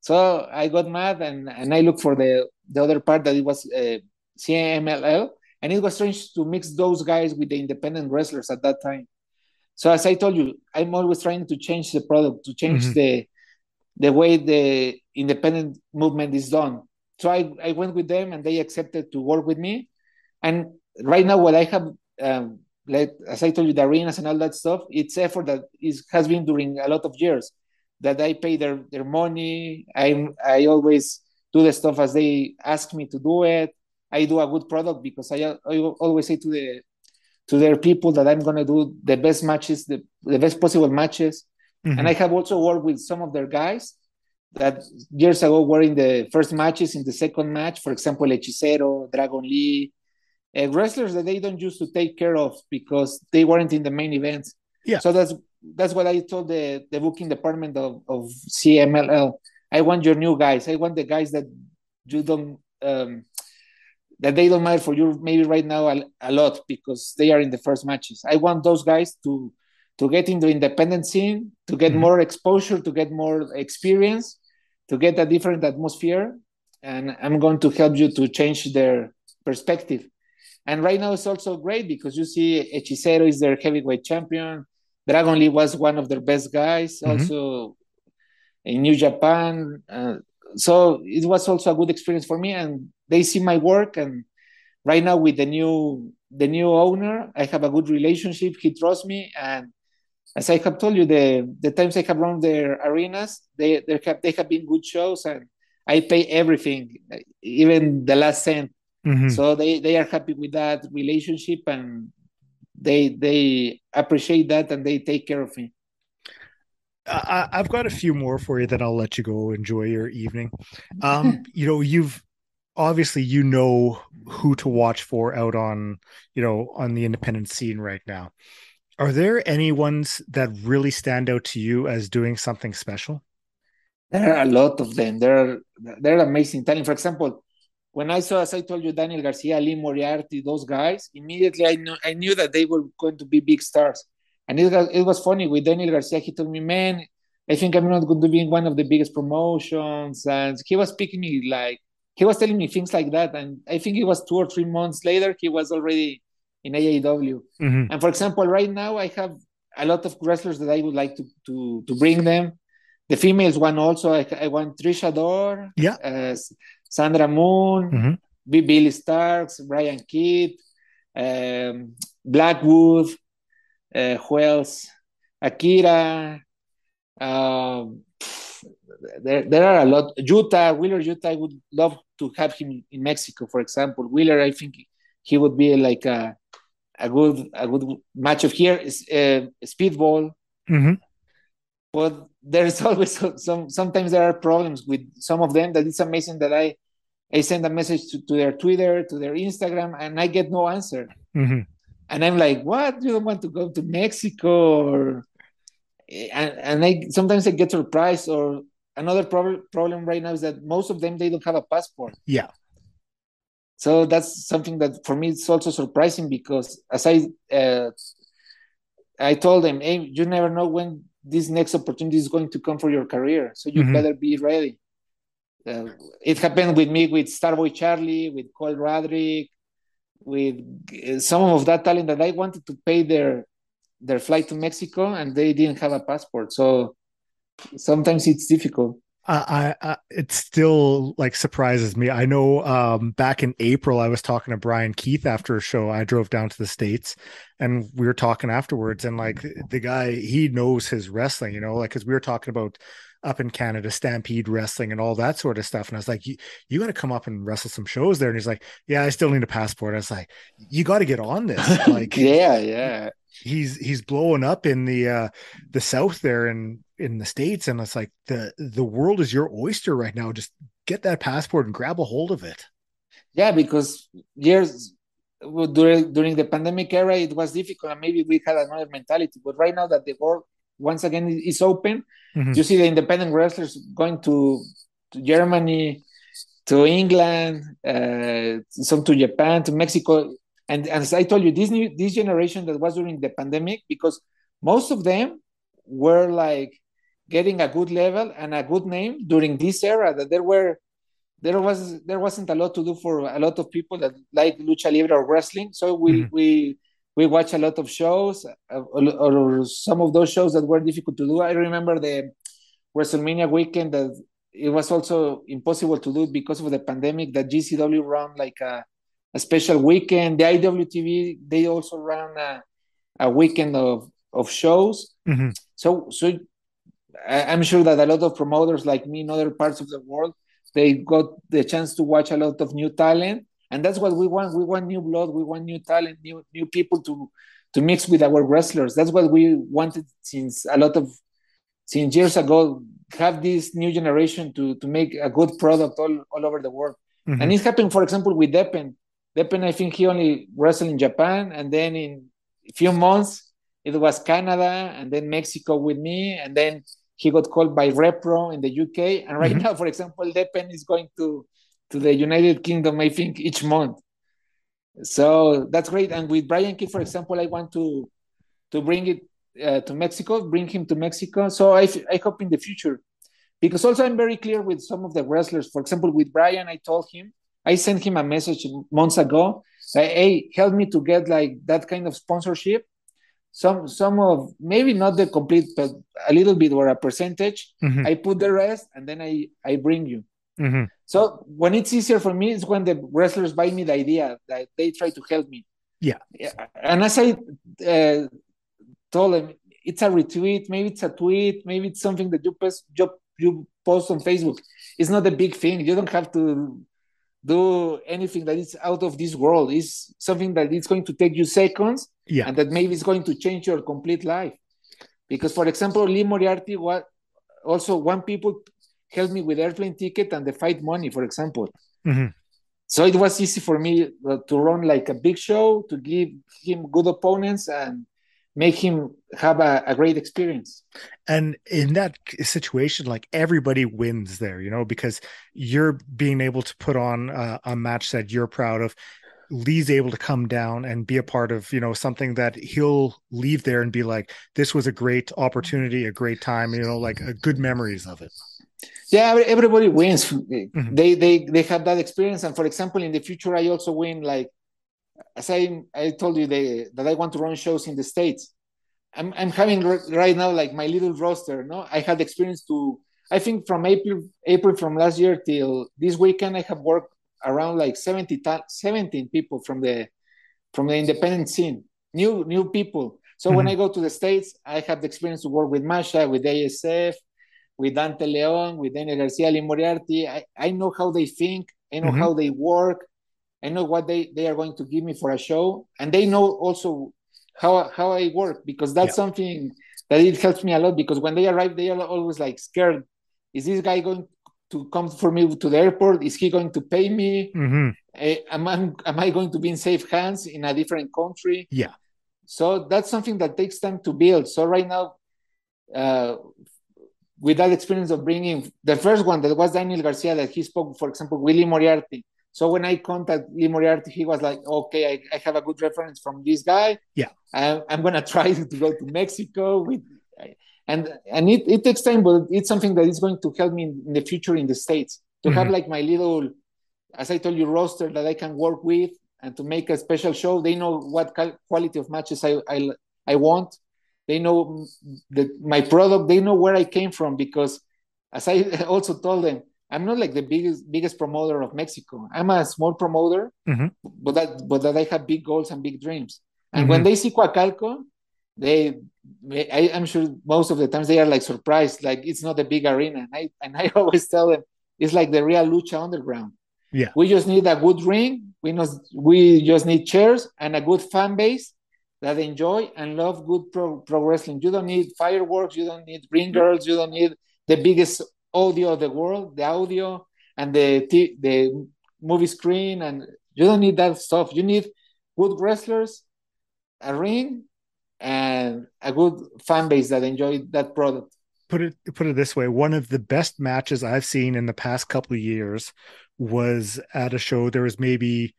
So I got mad and and I looked for the the other part that it was uh, CMLL and it was strange to mix those guys with the independent wrestlers at that time. So as I told you I'm always trying to change the product to change mm-hmm. the the way the independent movement is done so I, I went with them and they accepted to work with me. And right now, what I have, um, like, as I told you, the arenas and all that stuff, it's effort that is, has been during a lot of years that I pay their, their money. I, I always do the stuff as they ask me to do it. I do a good product because I, I always say to the to their people that I'm gonna do the best matches, the, the best possible matches. Mm-hmm. And I have also worked with some of their guys that years ago were in the first matches, in the second match, for example, Hechicero, Dragon Lee, uh, wrestlers that they don't used to take care of because they weren't in the main events. Yeah. So that's that's what I told the, the booking department of, of CMLL. I want your new guys. I want the guys that you don't um, that they don't matter for you maybe right now a, a lot because they are in the first matches. I want those guys to to get into independent scene, to get mm-hmm. more exposure, to get more experience, to get a different atmosphere and i'm going to help you to change their perspective. And right now it's also great because you see hechicero is their heavyweight champion. Dragon lee was one of their best guys mm-hmm. also in new japan. Uh, so it was also a good experience for me and they see my work. And right now with the new the new owner i have a good relationship. He trusts me and as I have told you, the the times I have run their arenas, they they have they have been good shows, and I pay everything, even the last cent. Mm-hmm. So they they are happy with that relationship, and they they appreciate that, and they take care of me. I, I've got a few more for you, then I'll let you go enjoy your evening. <laughs> Um, you know, you've obviously you know who to watch for out on you know on the independent scene right now are there any ones that really stand out to you as doing something special? There are a lot of them. They're they're amazing talent. For example, when I saw, as I told you, Daniel Garcia, Lee Moriarty, those guys, immediately I knew I knew that they were going to be big stars. And it was, it was funny with Daniel Garcia. He told me, "Man, I think I'm not going to be in one of the biggest promotions." And he was picking me like he was telling me things like that. And I think it was two or three months later, he was already in AEW. Mm-hmm. And for example, right now I have a lot of wrestlers that I would like to to, to bring them. The females one also. I, I want Trish Adora, yeah, uh, Sandra Moone, mm-hmm. Billie Starkz, Brian Kidd, um, Blackwood, uh, who else? Akira. Um, there, there are a lot. Yuta, Wheeler Yuta, I would love to have him in Mexico, for example. Wheeler, I think he would be like a a good a good match of here is uh, speedball. Mm-hmm. But there's <laughs> always some. Sometimes there are problems with some of them. That it's amazing that I I send a message to, to their Twitter, to their Instagram, and I get no answer. Mm-hmm. And I'm like, what? You don't want to go to Mexico? Or and, and I sometimes I get surprised. Or another problem problem right now is that most of them they don't have a passport. Yeah. So that's something that for me it's also surprising because as I uh, I told them, hey, you never know when this next opportunity is going to come for your career, so you mm-hmm. better be ready. Uh, it happened with me with Starboy Charlie, with Cole Radrick, with uh, some of that talent that I wanted to pay their their flight to Mexico, and they didn't have a passport. So sometimes it's difficult. I, I, it still like surprises me. I know um, back in April, I was talking to Brian Keith after a show. I drove down to the states, and we were talking afterwards. And like the guy, he knows his wrestling, you know, like because we were talking about up in Canada, Stampede Wrestling and all that sort of stuff. And I was like, you, you got to come up and wrestle some shows there. And he's like, yeah, I still need a passport. I was like, you got to get on this. <laughs> Like, yeah, yeah. He's he's blowing up in the uh the south there and in the states and it's like the the world is your oyster right now just get that passport and grab a hold of it yeah because years during during the pandemic era it was difficult and maybe we had another mentality but right now that the world once again is open mm-hmm. you see the independent wrestlers going to, to germany to England, uh, some to Japan, to Mexico, and, and as I told you, this new this generation that was during the pandemic, because most of them were like getting a good level and a good name during this era. That there were there was there wasn't a lot to do for a lot of people that like lucha libre or wrestling. So we mm-hmm. we we watch a lot of shows uh, or, or, some of those shows that were difficult to do. I remember the WrestleMania weekend that it was also impossible to do because of the pandemic. That GCW ran like a, a special weekend. The IWTV they also ran a, a weekend of of shows. Mm-hmm. So so I'm sure that a lot of promoters like me in other parts of the world they got the chance to watch a lot of new talent and that's what we want. We want new blood. We want new talent new new people to to mix with our wrestlers. That's what we wanted since a lot of since years ago have this new generation to to make a good product all, all over the world. Mm-hmm. and it's happened for example with Deppen. Deppen I think he only wrestled in Japan and then in a few months it was Canada and then Mexico with me and then he got called by RevPro in the UK, and right mm-hmm. now, for example, Deppen is going to to the United Kingdom, I think, each month. So that's great. And with Brian Kidd, for example, I want to to bring it uh, to Mexico, bring him to Mexico. So I, I hope in the future, because also I'm very clear with some of the wrestlers. For example, with Brian, I told him I sent him a message months ago. say, hey, help me to get like that kind of sponsorship some some of maybe not the complete but a little bit or a percentage mm-hmm. i put the rest and then i i bring you mm-hmm. so when it's easier for me it's when the wrestlers buy me the idea that they try to help me yeah yeah. and as i uh, told them it's a retweet maybe it's a tweet maybe it's something that you post you, you post on facebook it's not a big thing you don't have to do anything that is out of this world. It's something that is going to take you seconds, yeah. and that maybe is going to change your complete life. Because, for example, Lee Moriarty what also one people helped me with airplane ticket and the fight money, for example. Mm-hmm. So it was easy for me uh, to run like a big show, to give him good opponents, and make him have a, a, great experience. And in that situation, like everybody wins there, you know, because you're being able to put on a, a, match that you're proud of. Lee's able to come down and be a part of, you know, something that he'll leave there and be like, this was a great opportunity, a great time, you know, like a good memories of it. Yeah, everybody wins. Mm-hmm. They they they have that experience, and for example, in the future, I also win like as I, I told you they, that I want to run shows in the States. I'm, I'm having right now like my little roster. No, I had experience to, I think from April, April from last year till this weekend, I have worked around like 70, 17 people from the, from the independent scene, new, new people. So mm-hmm. when I go to the States, I have the experience to work with Masha, with ASF, with Dante Leon, with Daniel Garcia, Lee Moriarty. I, I know how they think. I know mm-hmm. how they work. I know what they, they are going to give me for a show, and they know also how how I work because that's yeah. something that it helps me a lot. Because when they arrive, they are always like scared. Is this guy going to come for me to the airport? Is he going to pay me? Mm-hmm. Uh, am, I, am I going to be in safe hands in a different country? Yeah. So that's something that takes time to build. So right now, uh, with that experience of bringing the first one that was Daniel Garcia that he spoke, for example, Willie Moriarty. So when I contact Lee Moriarty, he was like, "Okay, I, I have a good reference from this guy. Yeah, I'm, I'm gonna <laughs> try to go to Mexico with." And and it, it takes time, but it's something that is going to help me in, in the future in the states to mm-hmm. have like my little, as I told you, roster that I can work with and to make a special show. They know what quality of matches I I, I want. They know that my product. They know where I came from because, as I <laughs> also told them, I'm not like the biggest biggest promoter of Mexico. I'm a small promoter, mm-hmm. but that but that I have big goals and big dreams. And mm-hmm. when they see Coacalco, they, I, am sure most of the times they are like surprised, like it's not a big arena. And I and I <laughs> always tell them it's like the real lucha underground. Yeah, we just need a good ring. We know we just need chairs and a good fan base that enjoy and love good pro, pro wrestling. You don't need fireworks. You don't need ring girls. You don't need the biggest audio of the world, the audio and the t- the movie screen, and you don't need that stuff. You need good wrestlers, a ring, and a good fan base that enjoy that product. put it put it this way: one of the best matches I've seen in the past couple of years was at a show. There was maybe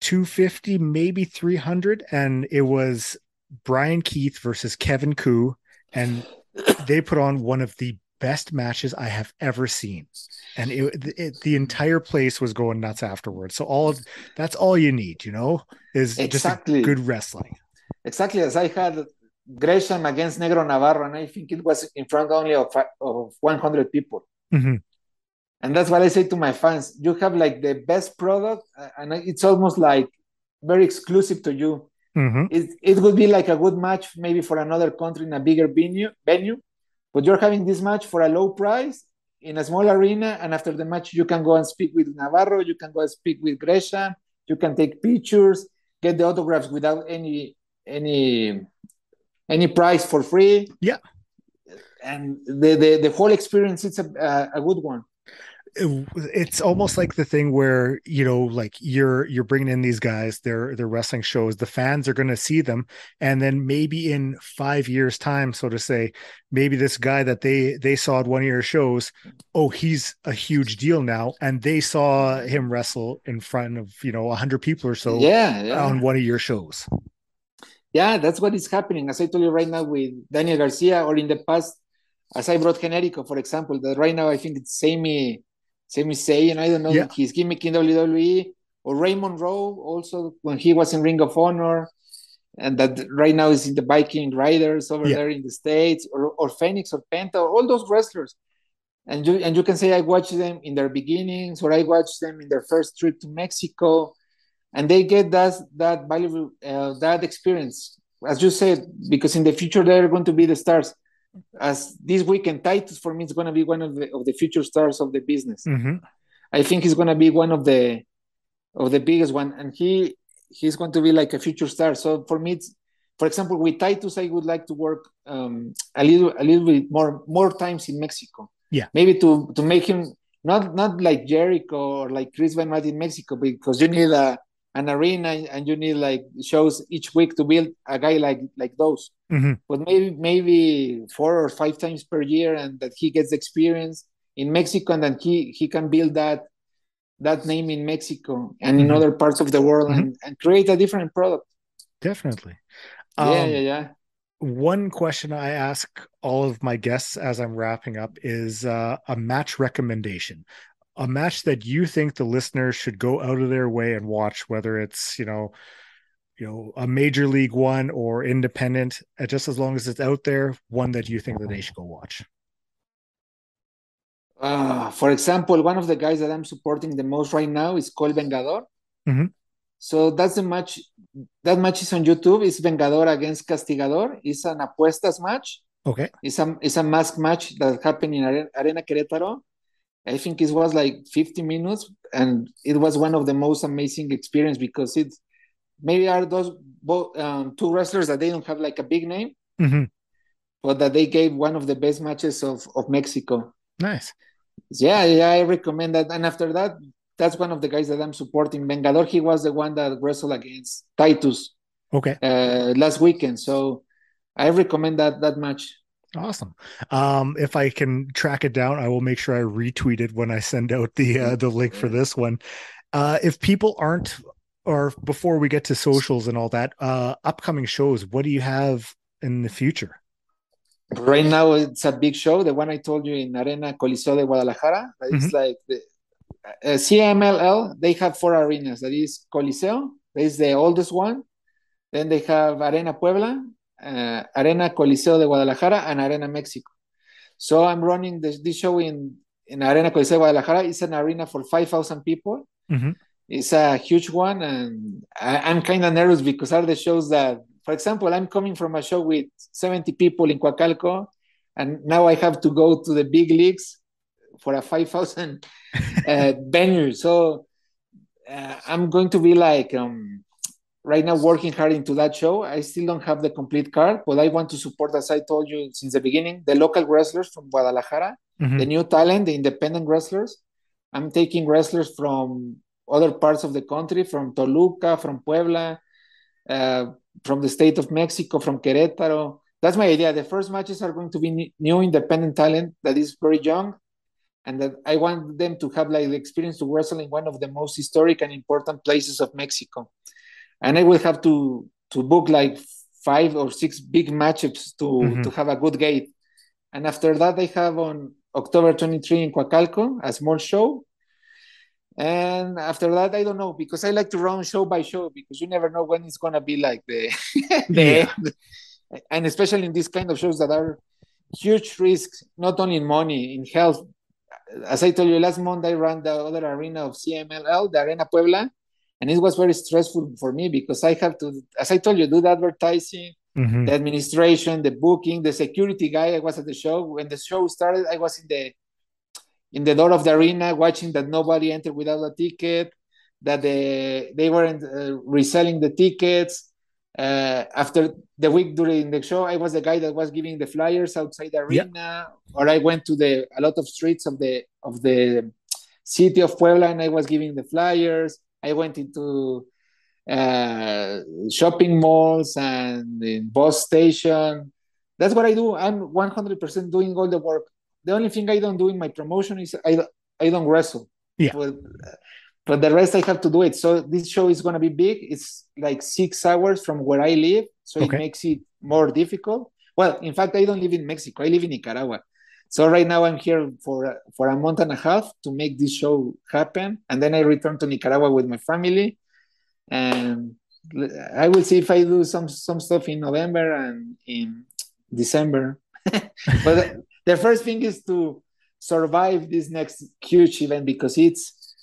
250, maybe 300, and it was Brian Keith versus Kevin Ku. and they put on one of the best matches I have ever seen, and it, it, the entire place was going nuts afterwards. So all of that's all you need, you know, is exactly. just good wrestling. Exactly as I had Gresham against Negro Navarro, and I think it was in front only of of 100 people. Mm-hmm. And that's what I say to my fans: you have like the best product, and it's almost like very exclusive to you. Mm-hmm. It, it would be like a good match maybe for another country in a bigger venue, venue, but you're having this match for a low price in a small arena, and after the match you can go and speak with Navarro, you can go and speak with Gresham, you can take pictures, get the autographs without any any any price for free. Yeah, and the the, the whole experience it's a, a good one it's almost like the thing where you know like you're you're bringing in these guys they're they're wrestling shows the fans are going to see them and then maybe in 5 years time so to say maybe this guy that they they saw at one of your shows oh he's a huge deal now and they saw him wrestle in front of you know 100 people or so yeah, yeah. on one of your shows yeah that's what is happening as i told you right now with daniel garcia or in the past as i brought generico for example that right now i think it's Sami Sami Zayn, I don't know yeah. his gimmick in WWE, or Raymond Rowe also when he was in Ring of Honor, and that right now is in the Viking Raiders over yeah. there in the States, or, or Fenix or Penta, all those wrestlers. And you and you can say I watched them in their beginnings, or I watched them in their first trip to Mexico, and they get that that valuable uh, that experience, as you said, because in the future they're going to be the stars as this weekend, Titus for me is going to be one of the of the future stars of the business. Mm-hmm. I think he's going to be one of the of the biggest one, and he he's going to be like a future star. So for me, it's, for example, with Titus, I would like to work um, a little a little bit more more times in Mexico. Yeah, maybe to to make him not not like Jericho or like Chris Benoit in Mexico because you need a an arena and you need like shows each week to build a guy like like those mm-hmm. but maybe maybe four or five times per year and that he gets experience in mexico and then he he can build that that name in mexico and mm-hmm. in other parts of the world mm-hmm. and, and create a different product definitely um, yeah yeah yeah one question I ask all of my guests as I'm wrapping up is uh, a match recommendation a match that you think the listeners should go out of their way and watch, whether it's, you know, you know, a major league one or independent, uh, just as long as it's out there, one that you think that they should go watch? Uh, for example, one of the guys that I'm supporting the most right now is called Vengador. Mm-hmm. So that's the match. That match is on YouTube. It's Vengador against Castigador. It's an apuestas match. Okay. It's a it's a mask match that happened in Arena Querétaro. I think it was like 50 minutes, and it was one of the most amazing experience because it maybe are those both um, two wrestlers that they don't have like a big name, mm-hmm. but that they gave one of the best matches of of Mexico. Nice. Yeah, yeah, I recommend that. And after that, that's one of the guys that I'm supporting. Vengador, he was the one that wrestled against Titus. Okay. Uh, last weekend, so I recommend that that match. Awesome. Um, if I can track it down, I will make sure I retweet it when I send out the uh, the link for this one. Uh, if people aren't, or before we get to socials and all that, uh, upcoming shows, what do you have in the future? Right now, it's a big show. The one I told you in Arena Coliseo de Guadalajara. It's mm-hmm. like the uh, CMLL. They have four arenas. That is Coliseo. That is the oldest one. Then they have Arena Puebla, uh, Arena Coliseo de Guadalajara and Arena Mexico. So I'm running this, this show in, in Arena Coliseo de Guadalajara. It's an arena for 5,000 people. Mm-hmm. It's a huge one. And I, am kind of nervous because are the shows that, for example, I'm coming from a show with 70 people in Coacalco. And now I have to go to the big leagues for a 5,000 <laughs> uh, venue. So uh, I'm going to be like, um, right now working hard into that show. I still don't have the complete card, but I want to support, as I told you since the beginning, the local wrestlers from Guadalajara, mm-hmm. the new talent, the independent wrestlers. I'm taking wrestlers from other parts of the country, from Toluca, from Puebla, uh, from the state of Mexico, from Querétaro. that's my idea. The first matches are going to be new independent talent that is very young, and that I want them to have like the experience to wrestle in one of the most historic and important places of Mexico. And I will have to to book like five or six big matchups to mm-hmm. to have a good gate. And after that, I have on October 23 in Coacalco, a small show. And after that, I don't know because I like to run show by show because you never know when it's gonna be like the, <laughs> the yeah. and especially in these kind of shows that are huge risks, not only in money, in health. As I told you last month, I ran the other arena of CMLL, the Arena Puebla, and it was very stressful for me because I have to, as I told you, do the advertising, mm-hmm. the administration, the booking, the security guy. I was at the show when the show started. I was in the in the door of the arena watching that nobody entered without a ticket, that they they weren't uh, reselling the tickets. Uh, after the week during the show, I was the guy that was giving the flyers outside the arena, yeah. or I went to the a lot of streets of the of the city of Puebla and I was giving the flyers. I went into uh, shopping malls and in bus station. That's what I do. I'm 100% doing all the work. The only thing I don't do in my promotion is I, I don't wrestle. Yeah. But, but the rest I have to do it. So this show is going to be big. It's like six hours from where I live. So okay. it makes it more difficult. Well, in fact, I don't live in Mexico. I live in Nicaragua. So right now I'm here for for a month and a half to make this show happen, and then I return to Nicaragua with my family, and I will see if I do some some stuff in November and in December. <laughs> but the first thing is to survive this next huge event because it's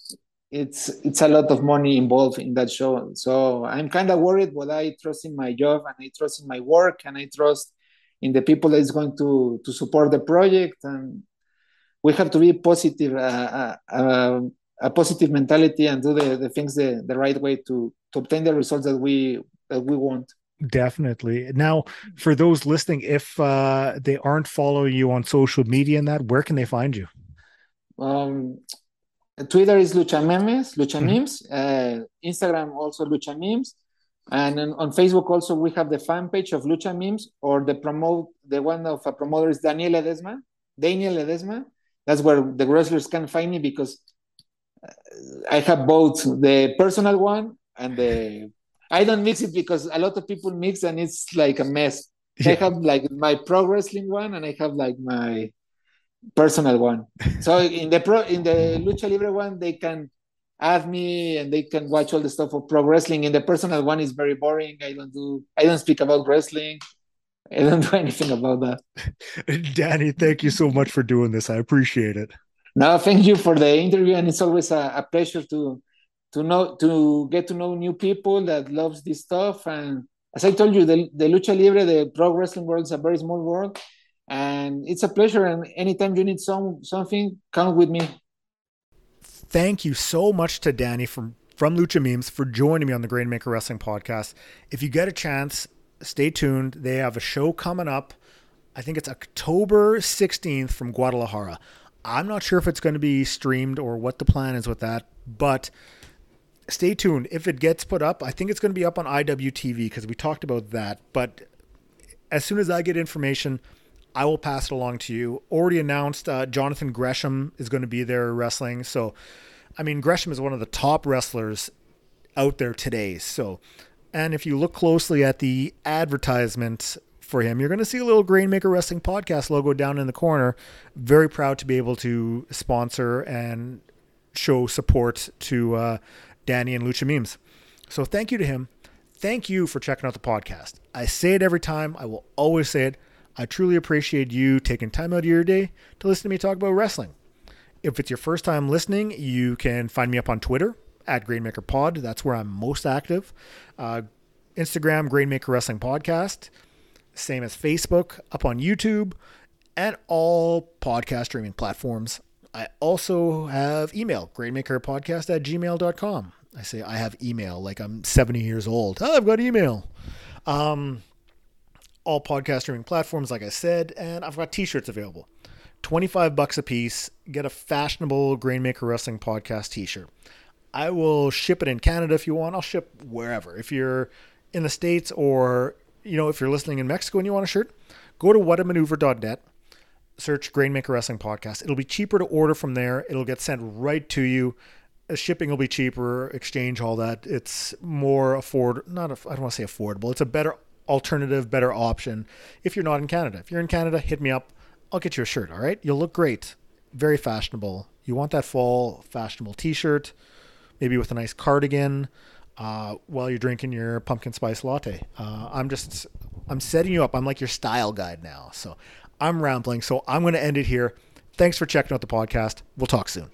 it's it's a lot of money involved in that show. So I'm kind of worried, but I trust in my job and I trust in my work and I trust in the people that is going to to support the project. And we have to be positive uh, uh, uh, a positive mentality and do the, the things the, the right way to to obtain the results that we that we want. Definitely. Now for those listening if uh they aren't following you on social media and that where can they find you? Um twitter is lucha memes lucha mm-hmm. memes. Uh instagram also lucha memes and on Facebook also we have the fan page of Lucha Memes or the promote the one of a promoter is Daniel Ledesma. Daniel Ledesma. That's where the wrestlers can find me because uh, I have both the personal one and the I don't mix it because a lot of people mix and it's like a mess. Yeah. I have like my pro wrestling one and I have like my personal one. so in the pro in the lucha libre one they can add me and they can watch all the stuff of pro wrestling. And the personal one is very boring. I don't do I don't speak about wrestling. I don't do <laughs> anything about that. <laughs> Danny, thank you so much for doing this. I appreciate it. No, thank you for the interview, and it's always a, a pleasure to to know to get to know new people that loves this stuff. And as I told you, the, the lucha libre, the pro wrestling world is a very small world, and it's a pleasure. And anytime you need some something, come with me thank you so much to Danny from from Lucha Memes for joining me on the Grainmaker Wrestling Podcast. If you get a chance, stay tuned. They have a show coming up. I think it's October 16th from Guadalajara. I'm not sure if it's going to be streamed or what the plan is with that, but stay tuned. If it gets put up, I think it's going to be up on IWTV because we talked about that. But as soon as I get information, I will pass it along to you. Already announced, uh, Jonathan Gresham is going to be there wrestling. So, I mean, Gresham is one of the top wrestlers out there today. So, and if you look closely at the advertisement for him, you're going to see a little Grainmaker Wrestling Podcast logo down in the corner. Very proud to be able to sponsor and show support to uh, Danny and Lucha Memes. So, thank you to him. Thank you for checking out the podcast. I say it every time. I will always say it. I truly appreciate you taking time out of your day to listen to me talk about wrestling. If it's your first time listening, you can find me up on Twitter at GrainmakerPod. That's where I'm most active. Uh, Instagram, Grainmaker Wrestling Podcast. Same as Facebook, up on YouTube, and all podcast streaming platforms. I also have email, grainmakerpodcast at gmail.com. I say I have email like I'm 70 years old. Oh, I've got email. Um, all podcast streaming platforms, like I said, and I've got t-shirts available. 25 bucks a piece. Get a fashionable Grainmaker Wrestling podcast t-shirt. I will ship it in Canada if you want. I'll ship wherever. If you're in the States or you know, if you're listening in Mexico and you want a shirt, go to whatamaneuver.net, search Grainmaker Wrestling Podcast. It'll be cheaper to order from there. It'll get sent right to you. Shipping will be cheaper, exchange, all that. It's more afford not I don't want to say affordable. It's a better alternative, better option if you're not in Canada. If you're in Canada, hit me up. I'll get you a shirt, all right? You'll look great. Very fashionable. You want that fall fashionable t-shirt, maybe with a nice cardigan uh, while you're drinking your pumpkin spice latte. Uh, I'm just, I'm setting you up. I'm like your style guide now. So I'm rambling. So I'm going to end it here. Thanks for checking out the podcast. We'll talk soon.